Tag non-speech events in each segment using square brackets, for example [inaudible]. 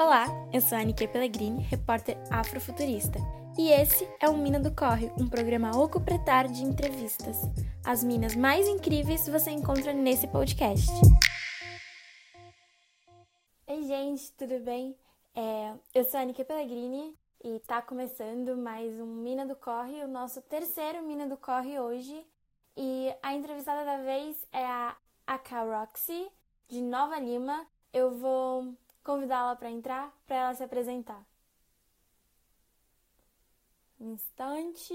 Olá, eu sou a Anike Pellegrini, repórter afrofuturista. E esse é o Mina do Corre, um programa oco pretar de entrevistas. As minas mais incríveis você encontra nesse podcast. Oi, gente, tudo bem? É, eu sou a Anike Pellegrini e tá começando mais um Mina do Corre, o nosso terceiro Mina do Corre hoje. E a entrevistada da vez é a Aka Roxy, de Nova Lima. Eu vou convidá-la para entrar, para ela se apresentar. Um instante.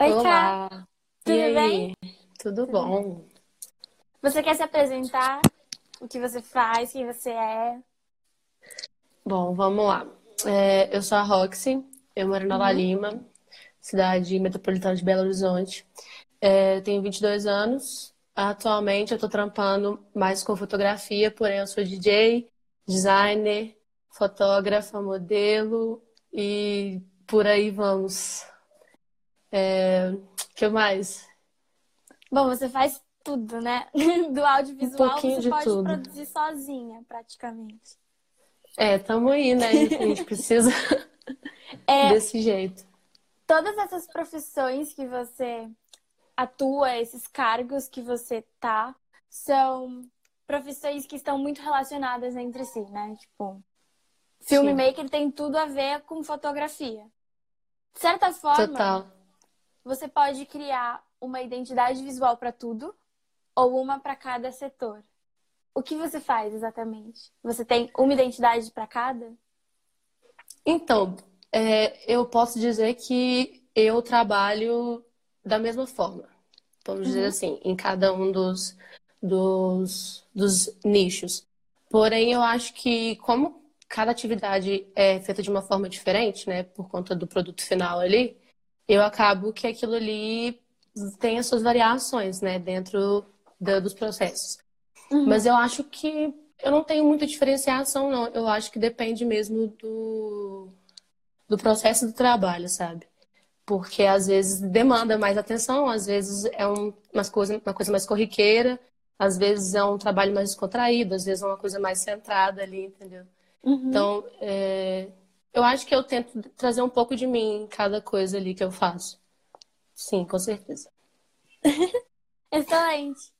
Oi, Olá. Ká. E Tudo aí? bem? Tudo bom? Você quer se apresentar? O que você faz? Quem você é? Bom, vamos lá. É, eu sou a Roxy, eu moro em Nova Uhum. Lima, cidade metropolitana de Belo Horizonte. É, tenho 22 anos. Atualmente eu tô trampando mais com fotografia, porém eu sou DJ, designer, fotógrafa, modelo e por aí vamos. É, que mais? Bom, você faz tudo, né? [laughs] Do audiovisual pouquinho você de pode tudo. produzir sozinha, praticamente. É, tamo aí, né? A gente precisa [laughs] É, desse jeito. Todas essas profissões que você atua, esses cargos que você tá, são profissões que estão muito relacionadas entre si, né? Tipo, filmmaker tem tudo a ver com fotografia. De certa forma, Total. você pode criar uma identidade visual para tudo ou uma para cada setor. O que você faz exatamente? Você tem uma identidade para cada? Então, é, eu posso dizer que eu trabalho da mesma forma, vamos dizer Uhum. assim, em cada um dos, dos, dos nichos. Porém, eu acho que como cada atividade é feita de uma forma diferente, né, por conta do produto final ali, eu acabo que aquilo ali tem as suas variações, né, dentro da- dos processos. Uhum. Mas eu acho que eu não tenho muita diferenciação, não. Eu acho que depende mesmo do, do processo do trabalho, sabe? Porque às vezes demanda mais atenção, às vezes é um, umas coisa, uma coisa mais corriqueira, às vezes é um trabalho mais descontraído, às vezes é uma coisa mais centrada ali, entendeu? Uhum. Então, é, eu acho que eu tento trazer um pouco de mim em cada coisa ali que eu faço. Sim, com certeza. [laughs] Excelente.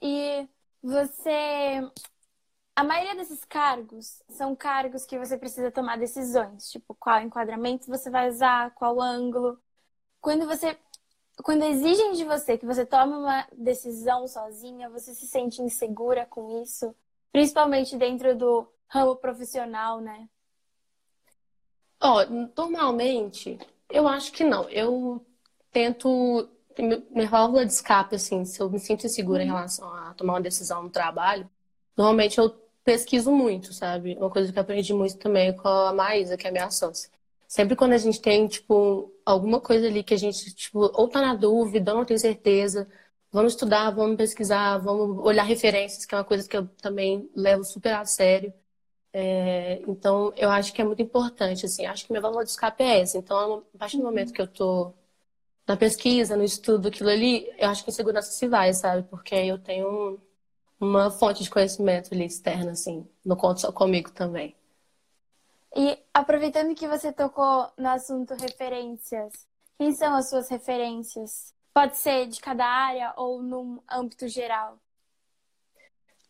E você. A maioria desses cargos são cargos que você precisa tomar decisões, tipo qual enquadramento você vai usar, qual ângulo. Quando você. Quando exigem de você que você tome uma decisão sozinha, você se sente insegura com isso, principalmente dentro do ramo profissional, né? Ó, normalmente, eu acho que não. Eu tento. Minha válvula de escape, assim, se eu me sinto insegura em relação a tomar uma decisão no trabalho, normalmente eu pesquiso muito, sabe? Uma coisa que eu aprendi muito também com a Maísa, que é minha sócia. Sempre quando a gente tem, tipo, alguma coisa ali que a gente, tipo, ou tá na dúvida, ou não tem certeza, vamos estudar, vamos pesquisar, vamos olhar referências, que é uma coisa que eu também levo super a sério. É, então, eu acho que é muito importante, assim, acho que minha válvula de escape é essa. Então, a partir do momento que eu tô na pesquisa, no estudo, aquilo ali, eu acho que insegurança se vai, sabe? Porque eu tenho uma fonte de conhecimento ali externa, assim, não conto só comigo também. E aproveitando que você tocou no assunto referências, quem são as suas referências? Pode ser de cada área ou num âmbito geral?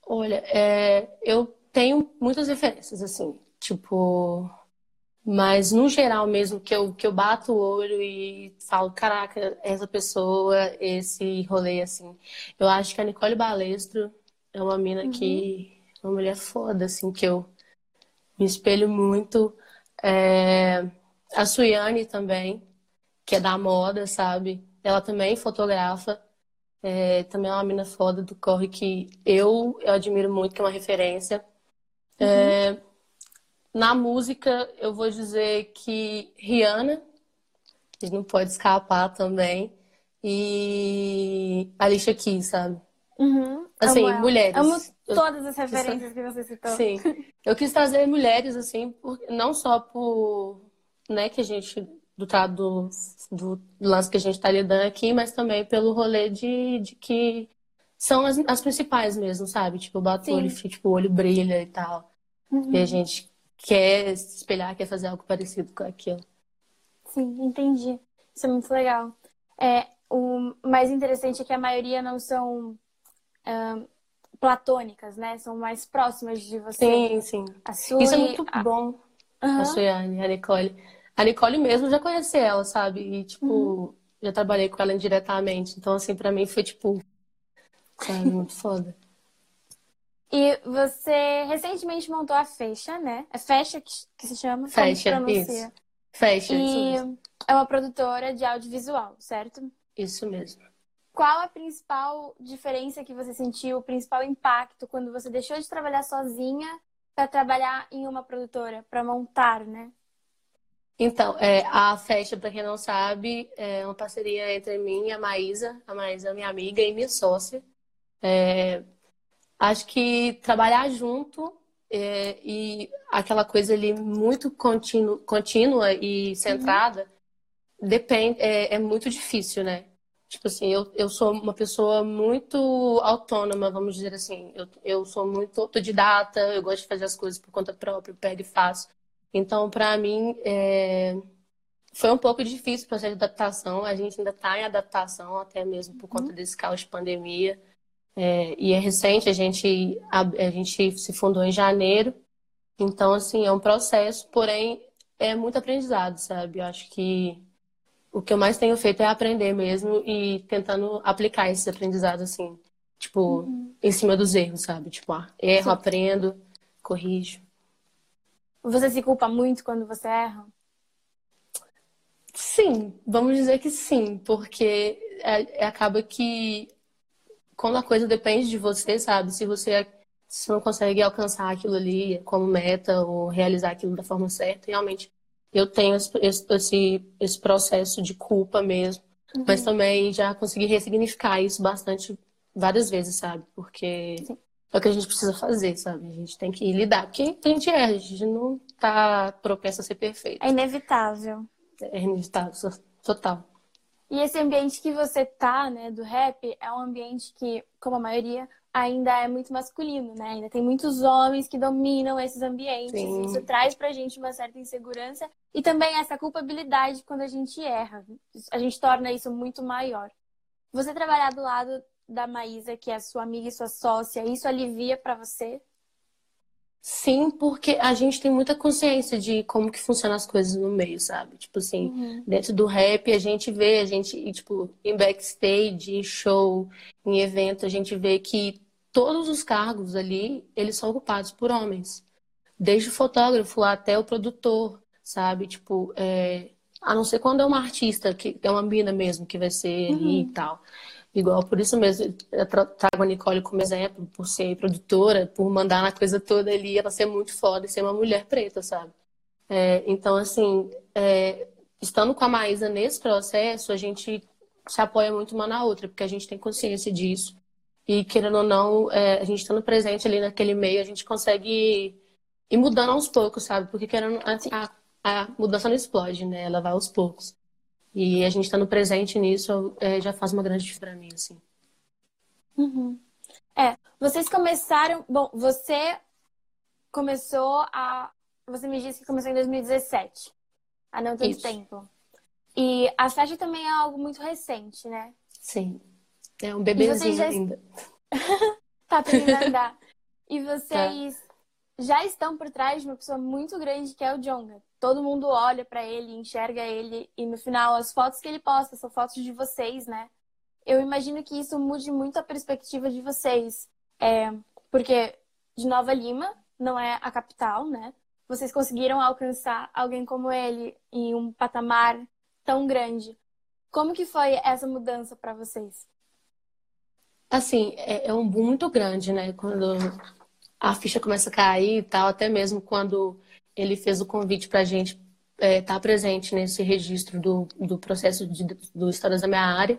Olha, é, eu tenho muitas referências, assim, tipo, mas no geral mesmo, que eu, que eu bato o olho e falo, caraca, essa pessoa, esse rolê, assim. Eu acho que a Nicole Balestro é uma mina que, uma mulher foda, assim, que eu me espelho muito. É, a Suiane também, que é da moda, sabe? Ela também fotografa. É, também é uma mina foda do corre que eu, eu admiro muito, que é uma referência. É, na música, eu vou dizer que Rihanna, a gente não pode escapar também, e Alicia Keys, sabe? Uhum, Assim, amo mulheres. Amo todas as referências que você citou. Sim. Eu quis trazer mulheres, assim, por- não só por, né, que a gente do, do, do lance que a gente está lidando aqui, mas também pelo rolê de, de que são as, as principais mesmo, sabe? Tipo, o olho, tipo, o olho brilha e tal. Uhum. E a gente quer se espelhar, quer fazer algo parecido com aquilo. Sim, entendi. Isso é muito legal. É, o mais interessante é que a maioria não são platônicas, né? São mais próximas de você. Sim, sim. Isso é muito a... bom. Uhum. A Suiane, a Nicole. A Nicole mesmo já conheci ela, sabe? E, tipo, uhum. já trabalhei com ela indiretamente. Então, assim, pra mim foi, tipo, sabe, muito [laughs] foda. E você recentemente montou a Fecha, né? É Fecha que, que se chama? Fecha, isso. Fecha, e isso é uma produtora de audiovisual, certo? Isso mesmo. Qual a principal diferença que você sentiu, o principal impacto quando você deixou de trabalhar sozinha para trabalhar em uma produtora, para montar, né? Então, é, a Festa, para quem não sabe, é uma parceria entre mim e a Maísa. A Maísa é minha amiga e minha sócia. É, acho que trabalhar junto é, e aquela coisa ali muito contínua, contínua e centrada uhum. depende, é, é, muito difícil, né? Tipo assim, eu, eu sou uma pessoa muito autônoma, vamos dizer assim. Eu, eu sou muito autodidata, eu gosto de fazer as coisas por conta própria, pego e faço. Então, para mim, é... foi um pouco difícil o processo de adaptação. A gente ainda está em adaptação, até mesmo por conta uhum. desse caos de pandemia. É... E é recente, a gente, a... a gente se fundou em janeiro. Então, assim, é um processo, porém, é muito aprendizado, sabe? Eu acho que o que eu mais tenho feito é aprender mesmo e tentando aplicar esses aprendizados, assim, tipo, uhum. em cima dos erros, sabe? Tipo, ah, erro, Sim. aprendo, corrijo. Você se culpa muito quando você erra? Sim, vamos dizer que sim, porque é, é, acaba que quando a coisa depende de você, sabe? Se você se não consegue alcançar aquilo ali como meta ou realizar aquilo da forma certa, realmente eu tenho esse, esse, esse processo de culpa mesmo, uhum. mas também já consegui ressignificar isso bastante várias vezes, sabe? Porque Sim é o que a gente precisa fazer, sabe? A gente tem que lidar. Porque a gente erra, a gente não tá propenso a ser perfeito. É inevitável. É inevitável, total. E esse ambiente que você tá, né, do rap, é um ambiente que, como a maioria, ainda é muito masculino, né? Ainda tem muitos homens que dominam esses ambientes. Sim. Isso traz pra gente uma certa insegurança e também essa culpabilidade quando a gente erra. A gente torna isso muito maior. Você trabalhar do lado da Maísa, que é sua amiga e sua sócia, isso alivia para você? Sim, porque a gente tem muita consciência de como que funcionam as coisas no meio, sabe? Tipo assim, uhum. dentro do rap a gente vê, a gente, tipo, em backstage, em show, em evento, a gente vê que todos os cargos ali, eles são ocupados por homens. Desde o fotógrafo até o produtor, sabe? Tipo, é... a não ser quando é uma artista, que é uma mina mesmo que vai ser uhum. ali e tal. Igual, por isso mesmo, eu trago a Nicole como exemplo, por ser produtora, por mandar na coisa toda ali, ela ser muito foda e ser uma mulher preta, sabe? É, então, assim, é, estando com a Maísa nesse processo, a gente se apoia muito uma na outra, porque a gente tem consciência disso. E, querendo ou não, é, a gente estando presente ali naquele meio, a gente consegue ir mudando aos poucos, sabe? Porque, querendo, a, a mudança não explode, né? Ela vai aos poucos. E a gente estando presente nisso é, já faz uma grande diferença para mim, assim. Uhum. É, vocês começaram. Bom, você começou a. Você me disse que começou em 2017. Há não tanto Isso. tempo. E a festa também é algo muito recente, né? Sim. É um bebezinho já... ainda. [laughs] tá terminando andar. E vocês tá. Já estão por trás de uma pessoa muito grande que é o Jonga todo mundo olha para ele, enxerga ele e no final as fotos que ele posta são fotos de vocês, né? Eu imagino que isso mude muito a perspectiva de vocês, é, porque de Nova Lima não é a capital, né? Vocês conseguiram alcançar alguém como ele em um patamar tão grande. Como que foi essa mudança para vocês? Assim, é, é um boom muito grande, né? Quando a ficha começa a cair e tal, até mesmo quando ele fez o convite para a gente estar é, tá presente nesse registro do, do processo de, do Histórias da Minha Área.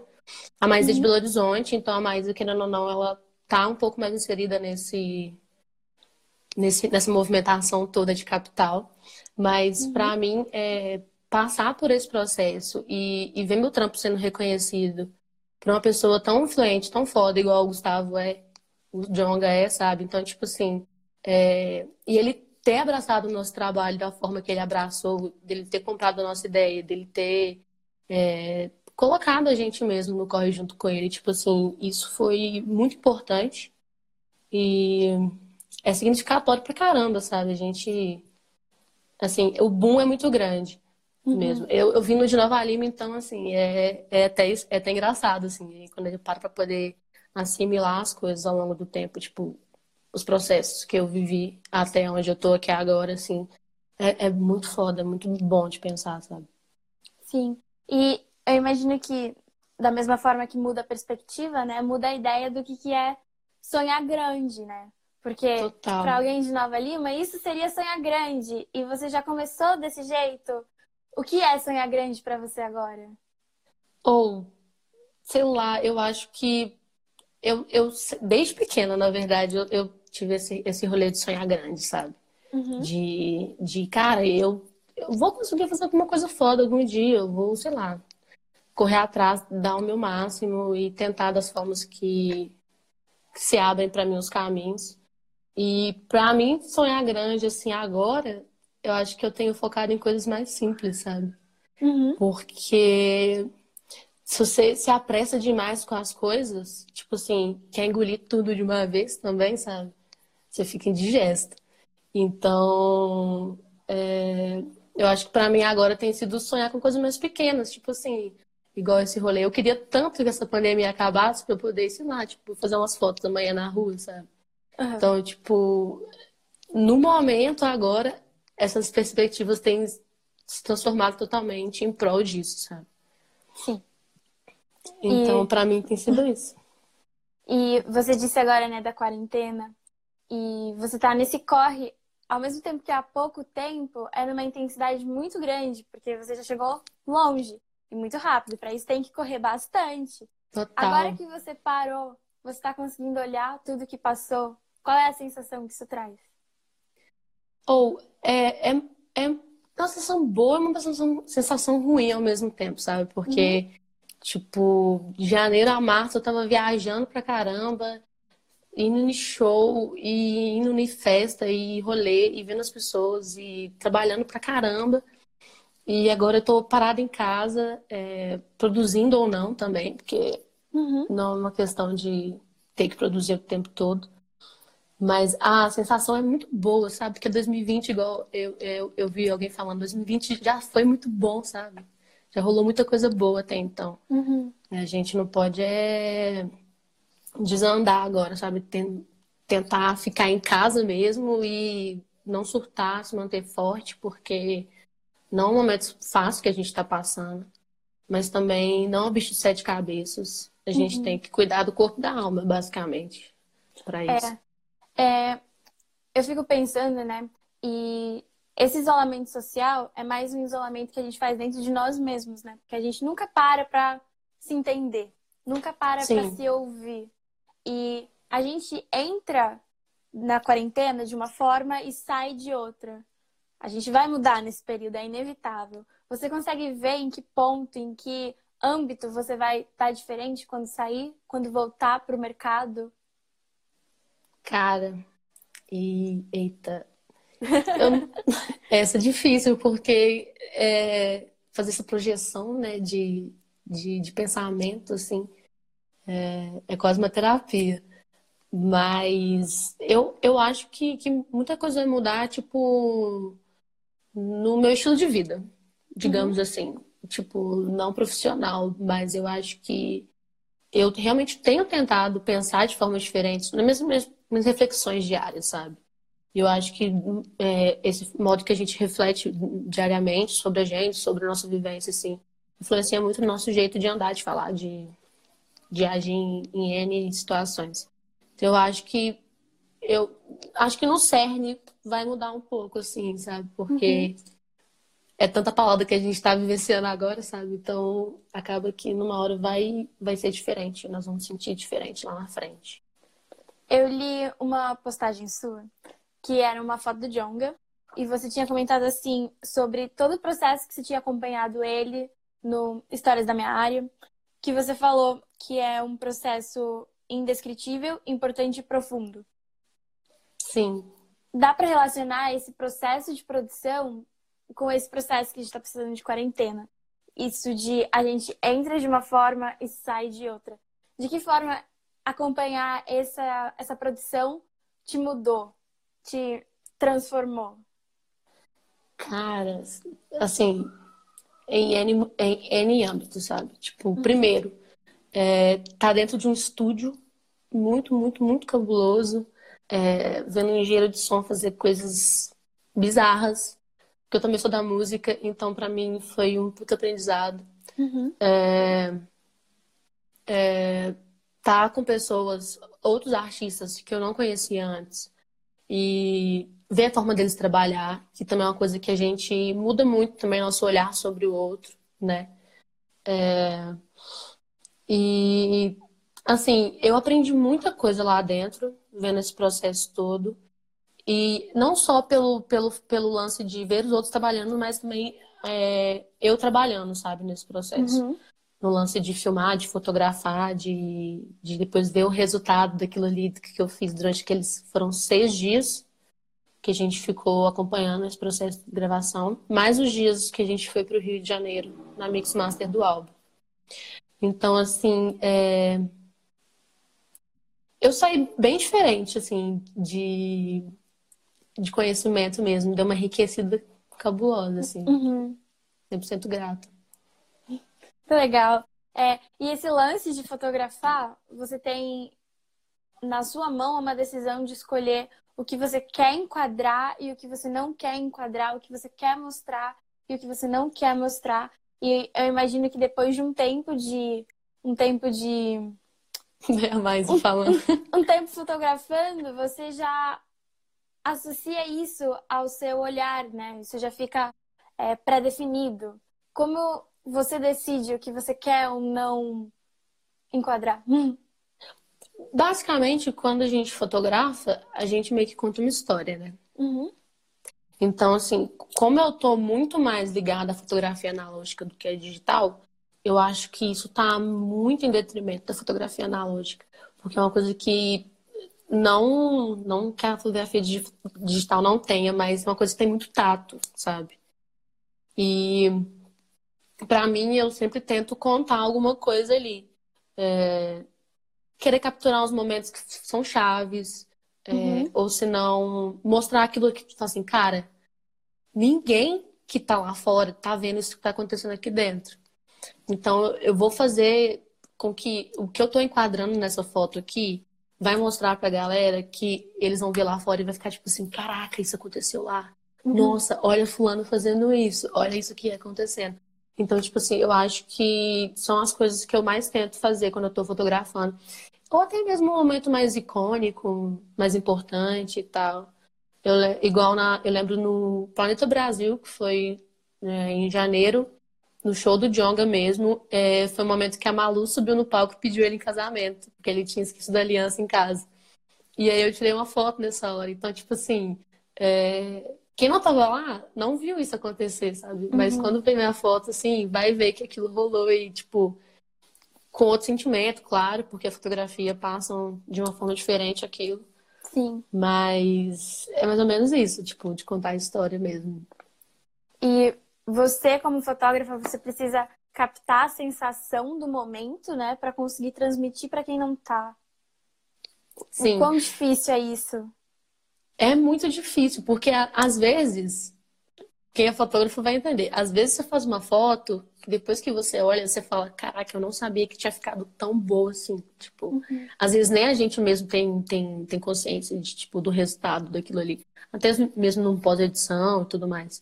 A Maísa uhum. é de uhum. Belo Horizonte, então a Maísa, querendo ou não, ela tá um pouco mais inserida nesse, nesse, nessa movimentação toda de capital. Mas, uhum. para mim, é, passar por esse processo e, e ver meu trampo sendo reconhecido por uma pessoa tão influente, tão foda, igual o Gustavo é, o Jonga é, sabe? Então, tipo assim, é... e ele ter abraçado o nosso trabalho da forma que ele abraçou, dele ter comprado a nossa ideia, dele ter é... colocado a gente mesmo no corre junto com ele, tipo assim, isso foi muito importante e é significatório pra caramba, sabe? A gente, assim, o boom é muito grande uhum. mesmo. Eu, eu vim no de Nova Lima, então, assim, é, é, até, é até engraçado, assim, quando eu paro para poder assimilar as coisas ao longo do tempo, tipo, os processos que eu vivi até onde eu tô aqui agora, assim, é, é muito foda, é muito bom de pensar, sabe? Sim. E eu imagino que, da mesma forma que muda a perspectiva, né, muda a ideia do que, que é sonhar grande, né? Porque para alguém de Nova Lima, isso seria sonhar grande. E você já começou desse jeito? O que é sonhar grande para você agora? Ou, sei lá, eu acho que eu, eu desde pequena, na verdade, eu, eu tive esse, esse rolê de sonhar grande, sabe? Uhum. De, de, cara, eu, eu vou conseguir fazer alguma coisa foda algum dia, eu vou, sei lá, correr atrás, dar o meu máximo e tentar das formas que, que se abrem para mim os caminhos. E para mim, sonhar grande, assim, agora, eu acho que eu tenho focado em coisas mais simples, sabe? Uhum. Porque se você se apressa demais com as coisas, tipo assim, quer engolir tudo de uma vez também, sabe? Você fica indigesto. Então, é... eu acho que para mim agora tem sido sonhar com coisas mais pequenas, tipo assim, igual esse rolê. Eu queria tanto que essa pandemia acabasse pra eu poder, lá, tipo, fazer umas fotos amanhã na rua, sabe? Uhum. Então, tipo, no momento agora, essas perspectivas têm se transformado totalmente em prol disso, sabe? Sim. Então, e... para mim tem sido isso. E você disse agora, né, da quarentena, e você tá nesse corre, ao mesmo tempo que há pouco tempo, é numa intensidade muito grande, porque você já chegou longe e muito rápido. Para isso tem que correr bastante. Total. Agora que você parou, você tá conseguindo olhar tudo que passou. Qual é a sensação que isso traz? Ou é, é, é uma sensação boa e uma sensação, sensação ruim ao mesmo tempo, sabe? Porque, uhum. Tipo, de janeiro a março eu tava viajando pra caramba, indo em show, e indo em festa, e rolê, e vendo as pessoas, e trabalhando pra caramba. E agora eu tô parada em casa, é, produzindo ou não também, porque uhum. não é uma questão de ter que produzir o tempo todo. Mas a sensação é muito boa, sabe? Porque 2020, igual eu, eu, eu vi alguém falando, 2020 já foi muito bom, sabe? Já rolou muita coisa boa até então. Uhum. A gente não pode é, desandar agora, sabe? Tentar ficar em casa mesmo e não surtar, se manter forte, porque não é um momento fácil que a gente está passando, mas também não é um bicho de sete cabeças. A gente uhum. tem que cuidar do corpo e da alma, basicamente, para é. isso. É. É, eu fico pensando, né? E esse isolamento social é mais um isolamento que a gente faz dentro de nós mesmos, né? Porque a gente nunca para para se entender, nunca para para se ouvir. E a gente entra na quarentena de uma forma e sai de outra. A gente vai mudar nesse período, é inevitável. Você consegue ver em que ponto, em que âmbito você vai estar tá diferente quando sair, quando voltar para o mercado? Cara, e eita. Eu, [laughs] essa é difícil, porque é, fazer essa projeção né, de, de, de pensamento, assim, é, é, quase uma terapia. Mas eu, eu acho que, que muita coisa vai mudar, tipo, no meu estilo de vida, digamos uhum. assim. Tipo, não profissional, mas eu acho que eu realmente tenho tentado pensar de formas diferentes, nas mesmas, minhas reflexões diárias, sabe? Eu acho que é, esse modo que a gente reflete diariamente sobre a gente, sobre a nossa vivência, assim, influencia muito o nosso jeito de andar, de falar, de, de agir em, em N situações. Então, eu acho que eu acho que no cerne vai mudar um pouco, assim, sabe? Porque uhum. é tanta palavra que a gente está vivenciando agora, sabe? Então, acaba que numa hora vai, vai ser diferente, nós vamos sentir diferente lá na frente. Eu li uma postagem sua que era uma foto do Jonga e você tinha comentado assim sobre todo o processo que você tinha acompanhado ele no Histórias da Minha Área, que você falou que é um processo indescritível, importante e profundo. Sim. Dá para relacionar esse processo de produção com esse processo que a gente está precisando de quarentena? Isso de a gente entra de uma forma e sai de outra. De que forma acompanhar essa, essa produção te mudou, te transformou? Cara, assim, em N, em N âmbitos, sabe? Tipo, uhum. primeiro, é, tá dentro de um estúdio muito, muito, muito cabuloso, é, vendo um engenheiro de som fazer coisas bizarras, porque eu também sou da música, então para mim foi um puto aprendizado. Uhum. É, é, tá com pessoas, outros artistas que eu não conhecia antes, e ver a forma deles trabalhar, que também é uma coisa que a gente muda muito também nosso olhar sobre o outro, né? É... E assim, eu aprendi muita coisa lá dentro, vendo esse processo todo. E não só pelo, pelo, pelo lance de ver os outros trabalhando, mas também é, eu trabalhando, sabe, nesse processo. Uhum. No lance de filmar, de fotografar, de, de depois ver o resultado daquilo ali que eu fiz durante aqueles foram seis dias que a gente ficou acompanhando esse processo de gravação, mais os dias que a gente foi para o Rio de Janeiro, na Mix Master do álbum. Então, assim, é... eu saí bem diferente, assim, de, de conhecimento mesmo, deu uma enriquecida cabulosa, assim. Uhum. 100% grata. Legal. É, e esse lance de fotografar, você tem na sua mão uma decisão de escolher o que você quer enquadrar e o que você não quer enquadrar, o que você quer mostrar e o que você não quer mostrar. E eu imagino que depois de um tempo de um tempo de [laughs] é mais falando. [laughs] um tempo fotografando, você já associa isso ao seu olhar, né? Isso já fica é, pré-definido. Como você decide o que você quer ou não enquadrar? Basicamente, quando a gente fotografa, a gente meio que conta uma história, né? Uhum. Então, assim, como eu tô muito mais ligada à fotografia analógica do que à digital, eu acho que isso tá muito em detrimento da fotografia analógica. Porque é uma coisa que não, não que a fotografia digital não tenha, mas é uma coisa que tem muito tato, sabe? E para mim, eu sempre tento contar alguma coisa ali. É, querer capturar os momentos que são chaves, é, uhum. ou se não, mostrar aquilo que, tipo assim, cara, ninguém que tá lá fora tá vendo isso que tá acontecendo aqui dentro. Então, eu vou fazer com que o que eu tô enquadrando nessa foto aqui vai mostrar pra galera que eles vão ver lá fora e vai ficar tipo assim, caraca, isso aconteceu lá. Uhum. Nossa, olha fulano fazendo isso, olha isso aqui acontecendo. Então, tipo assim, eu acho que são as coisas que eu mais tento fazer quando eu tô fotografando. Ou até mesmo um momento mais icônico, mais importante e tal. Eu, igual na, eu lembro no Planeta Brasil, que foi né, em janeiro, no show do Jonga mesmo, é, foi o um momento que a Malu subiu no palco e pediu ele em casamento, porque ele tinha esquecido a aliança em casa. E aí eu tirei uma foto nessa hora. Então, tipo assim, é, quem não tava lá não viu isso acontecer, sabe? Uhum. Mas quando vem a foto, assim, vai ver que aquilo rolou e, tipo, com outro sentimento, claro, porque a fotografia passa de uma forma diferente aquilo. Sim. Mas é mais ou menos isso, tipo, de contar a história mesmo. E você, como fotógrafa, você precisa captar a sensação do momento, né, para conseguir transmitir para quem não tá. Sim. O quão difícil é isso? É muito difícil, porque às vezes quem é fotógrafo vai entender. Às vezes você faz uma foto, depois que você olha, você fala, caraca, eu não sabia que tinha ficado tão boa assim. Tipo, uhum. às vezes nem a gente mesmo tem, tem, tem consciência de, tipo, do resultado daquilo ali. Até mesmo no pós-edição e tudo mais.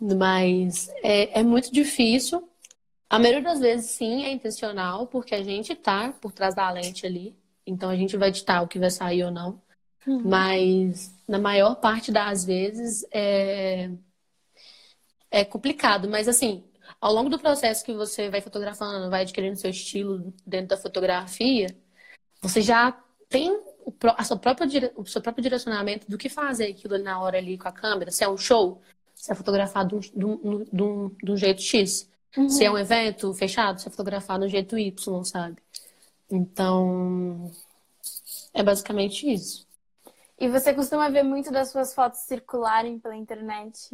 Mas é, é muito difícil. A maioria das vezes, sim, é intencional, porque a gente tá por trás da lente ali. Então a gente vai editar o que vai sair ou não. Uhum. Mas na maior parte das vezes é é complicado, mas assim, ao longo do processo que você vai fotografando, vai adquirindo seu estilo dentro da fotografia, você já tem o, a sua própria, o seu próprio direcionamento do que fazer aquilo ali na hora ali com a câmera. Se é um show, se é fotografado de um, de um, de um jeito X. Uhum. Se é um evento fechado, se é fotografado do jeito Y, sabe? Então, é basicamente isso. E você costuma ver muito das suas fotos circularem pela internet?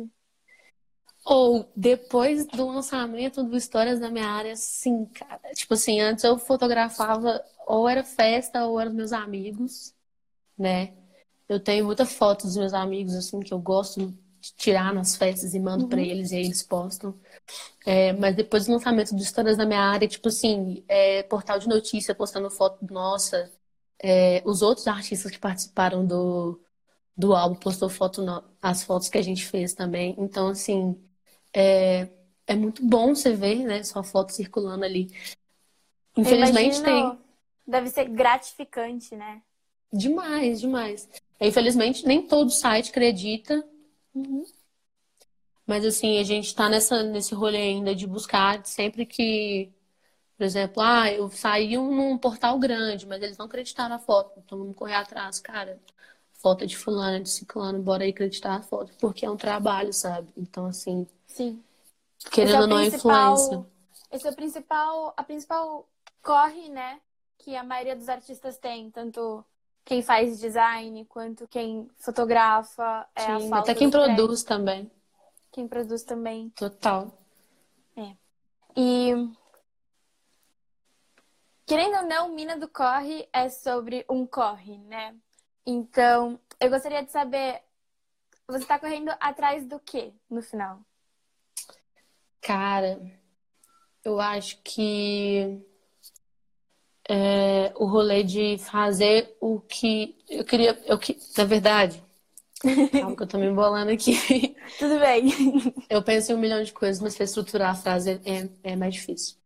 Ou depois do lançamento do Histórias da Minha Área, sim, cara. Tipo assim, antes eu fotografava ou era festa ou eram meus amigos, né? Eu tenho muita foto dos meus amigos, assim, que eu gosto de tirar nas festas e mando uhum. para eles e aí eles postam. É, mas depois do lançamento do Histórias da Minha Área, tipo assim, é, portal de notícia postando foto nossa, é, os outros artistas que participaram do, do álbum postou foto no, as fotos que a gente fez também. Então, assim, é, é muito bom você ver, né, sua foto circulando ali. Infelizmente tem. Deve ser gratificante, né? Demais, demais. Infelizmente, nem todo site acredita. Uhum. Mas assim, a gente tá nessa, nesse rolê ainda de buscar sempre que, por exemplo, ah, eu saí num portal grande, mas eles não acreditaram a foto. Então vamos correr atrás, cara. Foto de fulano, de ciclano, bora aí acreditar a foto, porque é um trabalho, sabe? Então, assim, Sim. Querendo é ou não, influência. Esse é o principal, a principal corre, né? Que a maioria dos artistas tem, tanto quem faz design quanto quem fotografa. É Sim, até quem produz também. Quem produz também. Total. É. E querendo ou não, Mina do Corre é sobre um corre, né? Então, eu gostaria de saber, você está correndo atrás do que no final? Cara, eu acho que é, o rolê de fazer o que eu queria. Eu, que, na verdade, [laughs] calma que eu tô me embolando aqui. Tudo bem. Eu penso em um milhão de coisas, mas para estruturar a frase é, é mais difícil.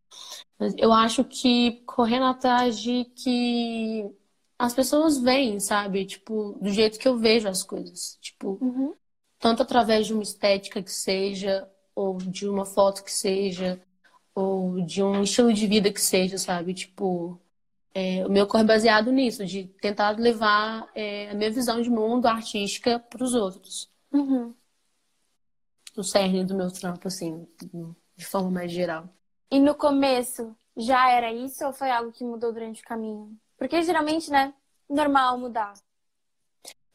Eu acho que correndo atrás de que as pessoas veem, sabe? Tipo, do jeito que eu vejo as coisas. Tipo, uhum. tanto através de uma estética que seja, ou de uma foto que seja, ou de um estilo de vida que seja, sabe? Tipo, é, o meu corre é baseado nisso, de tentar levar é, a minha visão de mundo artística para os outros. Uhum. O cerne do meu trampo, assim, de forma mais geral. E no começo, já era isso ou foi algo que mudou durante o caminho? Porque geralmente, né, normal mudar.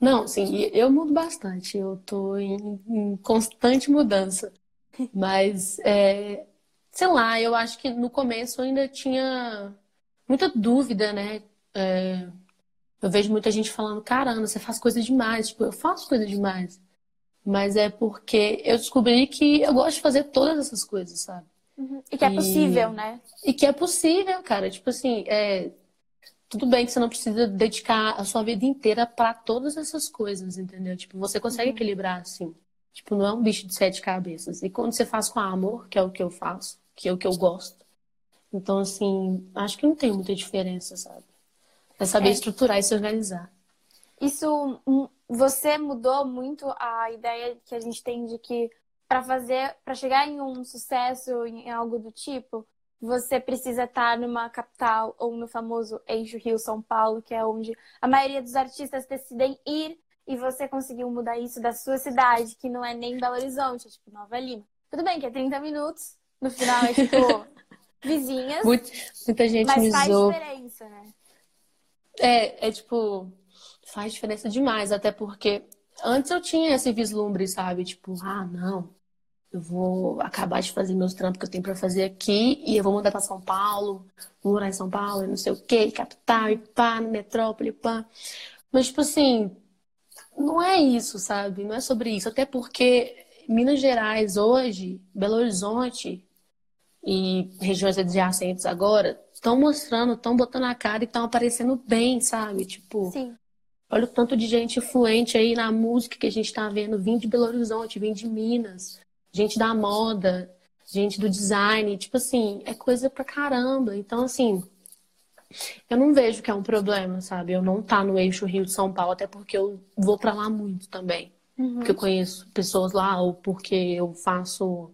Não, sim, eu mudo bastante. Eu tô em, em constante mudança. [laughs] Mas, é, sei lá, eu acho que no começo eu ainda tinha muita dúvida, né? É, eu vejo muita gente falando, caramba, você faz coisa demais. Tipo, eu faço coisa demais. Mas é porque eu descobri que eu gosto de fazer todas essas coisas, sabe? Uhum. E que é possível, né? E que é possível, cara. Tipo assim, é... tudo bem que você não precisa dedicar a sua vida inteira para todas essas coisas, entendeu? Tipo, você consegue uhum. equilibrar assim. Tipo, não é um bicho de sete cabeças. E quando você faz com amor, que é o que eu faço, que é o que eu gosto. Então, assim, acho que não tem muita diferença, sabe? É saber é. estruturar e se organizar. Isso, hum, você mudou muito a ideia que a gente tem de que para fazer, para chegar em um sucesso, em algo do tipo, você precisa estar numa capital ou no famoso eixo Rio-São Paulo, que é onde a maioria dos artistas decidem ir e você conseguiu mudar isso da sua cidade, que não é nem Belo Horizonte, é tipo Nova Lima. Tudo bem que é 30 minutos, no final é tipo [laughs] vizinhas. Muito, muita gente mas me faz zoou. diferença, né? É, é tipo, faz diferença demais, até porque antes eu tinha esse vislumbre, sabe? Tipo, ah, não, eu vou acabar de fazer meus trampos que eu tenho para fazer aqui e eu vou mudar para São Paulo, vou morar em São Paulo, não sei o quê, capital e pá, metrópole, pá. Mas, tipo assim, não é isso, sabe? Não é sobre isso. Até porque Minas Gerais hoje, Belo Horizonte e regiões adjacentes agora estão mostrando, estão botando a cara e estão aparecendo bem, sabe? Tipo, Sim. Olha o tanto de gente influente aí na música que a gente está vendo, vindo de Belo Horizonte, vindo de Minas, gente da moda, gente do design, tipo assim, é coisa pra caramba. Então, assim, eu não vejo que é um problema, sabe? Eu não tá no eixo Rio de São Paulo, até porque eu vou para lá muito também. Uhum. Porque eu conheço pessoas lá, ou porque eu faço.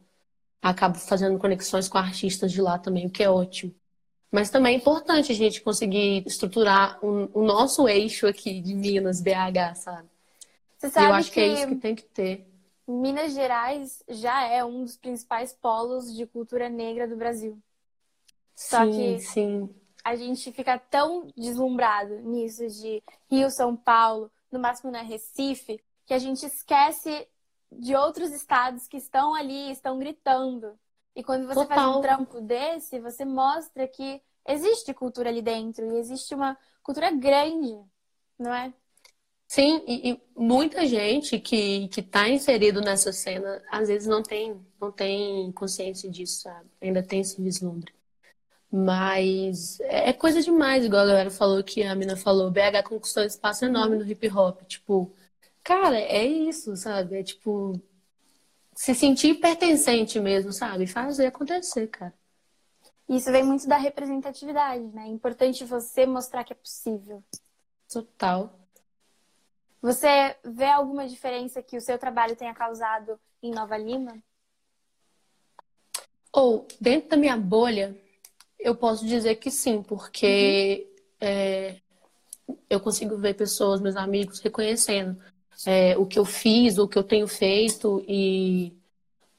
Acabo fazendo conexões com artistas de lá também, o que é ótimo. Mas também é importante a gente conseguir estruturar o, o nosso eixo aqui de Minas, BH, sabe? Você sabe eu acho que, que é isso que tem que ter. Minas Gerais já é um dos principais polos de cultura negra do Brasil. Só sim, que sim. a gente fica tão deslumbrado nisso de Rio, São Paulo, no máximo na Recife, que a gente esquece de outros estados que estão ali, estão gritando. E quando você Total. faz um trampo desse, você mostra que existe cultura ali dentro e existe uma cultura grande, não é? Sim, e, e muita gente que, que tá inserido nessa cena, às vezes não tem, não tem consciência disso, sabe? Ainda tem esse vislumbre. Mas é coisa demais, igual a galera falou que a mina falou, BH conquistou um espaço enorme no hip hop. Tipo, cara, é isso, sabe? É tipo, se sentir pertencente mesmo, sabe? Fazer acontecer, cara. Isso vem muito da representatividade, né? É importante você mostrar que é possível. Total. Você vê alguma diferença que o seu trabalho tenha causado em Nova Lima? Ou, dentro da minha bolha, eu posso dizer que sim, porque é, eu consigo ver pessoas, meus amigos, reconhecendo é, o que eu fiz, o que eu tenho feito e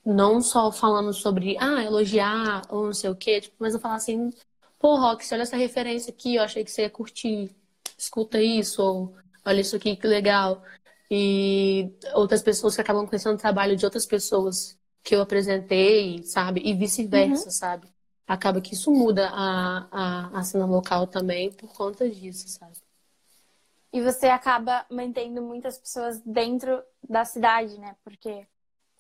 não só falando sobre, ah, elogiar ou não sei o quê, tipo, mas eu falar assim, pô, Rox, olha essa referência aqui, eu achei que você ia curtir, escuta isso, ou olha isso aqui, que legal. E outras pessoas que acabam conhecendo o trabalho de outras pessoas que eu apresentei, sabe? E vice-versa, Uhum. sabe? Acaba que isso muda a, a, a cena local também por conta disso, sabe? E você acaba mantendo muitas pessoas dentro da cidade, né? Porque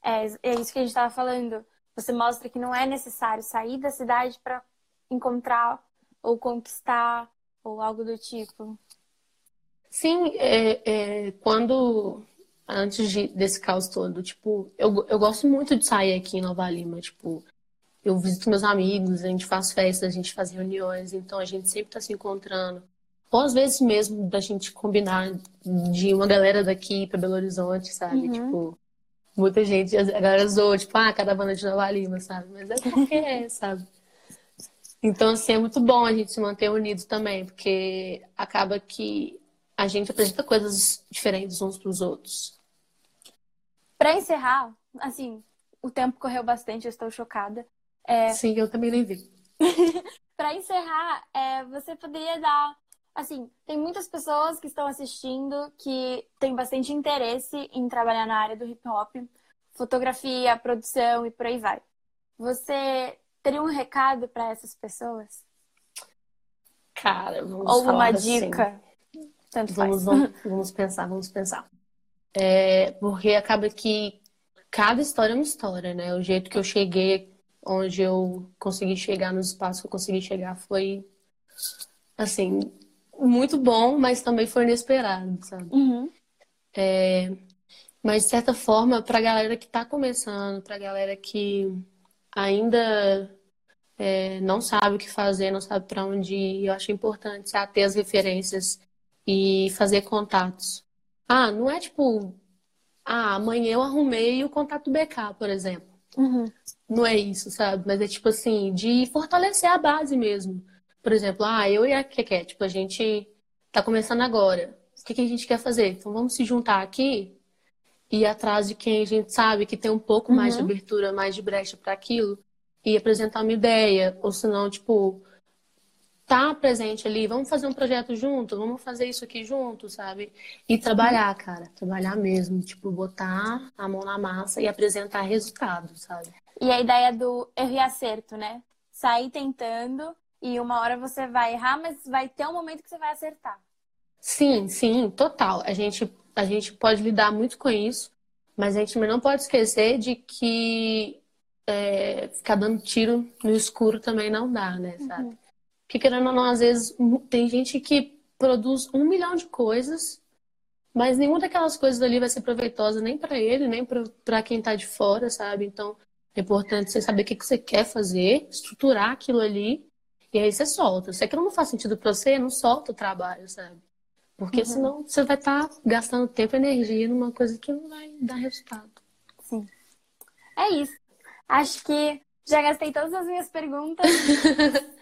é, é isso que a gente estava falando. Você mostra que não é necessário sair da cidade para encontrar ou conquistar ou algo do tipo. Sim, é, é, quando antes de- desse caos todo, tipo, eu, eu gosto muito de sair aqui em Nova Lima, tipo, eu visito meus amigos, a gente faz festas, a gente faz reuniões, então a gente sempre tá se encontrando. Ou às vezes mesmo da gente combinar de uma galera daqui pra Belo Horizonte, sabe? Uhum. Tipo, muita gente, a galera zoa, tipo, ah, caravana de Nova Lima, sabe? Mas é porque é, [laughs] sabe? Então, assim, é muito bom a gente se manter unido também, porque acaba que a gente apresenta coisas diferentes uns pros outros. Para encerrar, assim, o tempo correu bastante, eu estou chocada. É, Sim, eu também nem vi. [laughs] Para encerrar, é, você poderia dar. Assim, tem muitas pessoas que estão assistindo que têm bastante interesse em trabalhar na área do hip hop, fotografia, produção e por aí vai. Você teria um recado para essas pessoas? Cara, vamos Ou uma assim. dica? Tanto Vamos, faz. vamos, vamos pensar, vamos pensar. É, porque acaba que cada história é uma história, né? O jeito que eu cheguei, onde eu consegui chegar nos espaços que eu consegui chegar foi, assim, muito bom, mas também foi inesperado, sabe? Uhum. Mas, de certa forma, pra galera que tá começando, pra galera que ainda é, não sabe o que fazer, não sabe pra onde ir, eu acho importante se ater as referências e fazer contatos. Ah, não é tipo, ah, amanhã eu arrumei o contato BK, por exemplo. Uhum. Não é isso, sabe? Mas é tipo assim, de fortalecer a base mesmo. Por exemplo, ah, eu e a Keké, tipo, a gente tá começando agora. O que que a gente quer fazer? Então vamos se juntar aqui e ir atrás de quem a gente sabe que tem um pouco mais de Uhum. abertura, mais de brecha para aquilo e apresentar uma ideia. Ou senão, tipo, tá presente ali, vamos fazer um projeto junto, vamos fazer isso aqui junto, sabe? E trabalhar, cara, trabalhar mesmo, tipo, botar a mão na massa e apresentar resultado, sabe? E a ideia do erro e acerto, né? Sair tentando e uma hora você vai errar, mas vai ter um momento que você vai acertar. Sim, sim, total. A gente, a gente pode lidar muito com isso, mas a gente não pode esquecer de que é, ficar dando tiro no escuro também não dá, né, sabe? Porque querendo ou não, às vezes tem gente que produz um milhão de coisas, mas nenhuma daquelas coisas ali vai ser proveitosa nem pra ele, nem pra quem tá de fora, sabe? Então é importante você saber o que que você quer fazer, estruturar aquilo ali, e aí você solta. Se aquilo não faz sentido pra você, não solta o trabalho, sabe? Porque senão você vai estar gastando tempo e energia numa coisa que não vai dar resultado. Sim. É isso. Acho que já gastei todas as minhas perguntas. [laughs]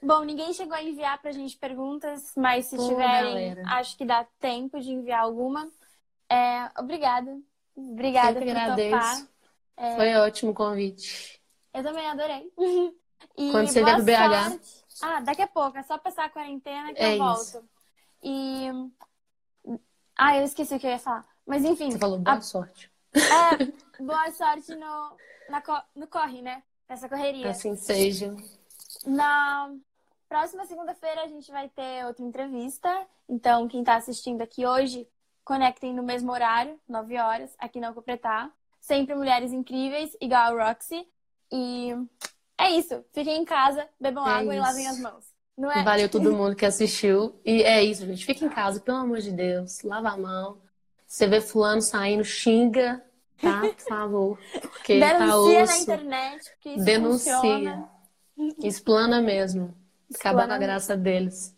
Bom, ninguém chegou a enviar pra gente perguntas, mas se Pô, tiverem, galera. acho que dá tempo de enviar alguma. É, obrigada. Obrigada por agradeço. topar. É. Foi ótimo o convite. Eu também adorei. [laughs] E Quando você vier pro BH. Ah, daqui a pouco. É só passar a quarentena que É eu isso. volto. E... Ah, eu esqueci o que eu ia falar. Mas enfim, Você falou boa sorte. é, [laughs] boa sorte no, na co- no corre, né? Nessa correria. Assim seja. Na próxima segunda-feira a gente vai ter outra entrevista. Então, quem tá assistindo aqui hoje, conectem no mesmo horário, 9 horas, aqui na Copretá. Sempre mulheres incríveis, igual a Roxy. E é isso. Fiquem em casa, bebam É água e isso. lavem as mãos. Não é? Valeu todo [laughs] mundo que assistiu. E é isso, gente. Fica em casa, pelo amor de Deus. Lava a mão. Você vê fulano saindo, xinga, tá? [laughs] Por favor. Porque tá Denuncia na osso. internet, porque isso Denuncia. funciona. Explana mesmo. Acaba com a graça deles.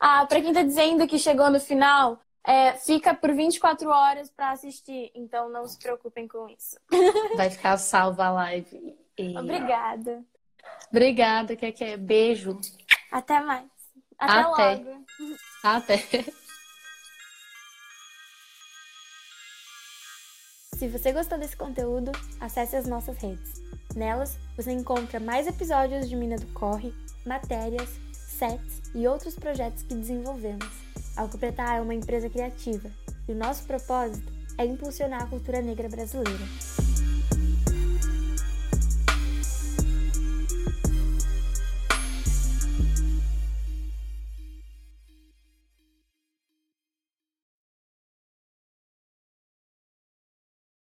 Ah, pra quem tá dizendo que chegou no final, é, fica por 24 horas pra assistir. Então não se preocupem com isso. [laughs] Vai ficar salva a live. E- Obrigada. Obrigada, que que é beijo. Até mais. Até, Até. logo. Até. Se você gostou desse conteúdo, acesse as nossas redes. Nelas, você encontra mais episódios de Mina do Corre, matérias, sets e outros projetos que desenvolvemos. A Alcopretar é uma empresa criativa e o nosso propósito é impulsionar a cultura negra brasileira.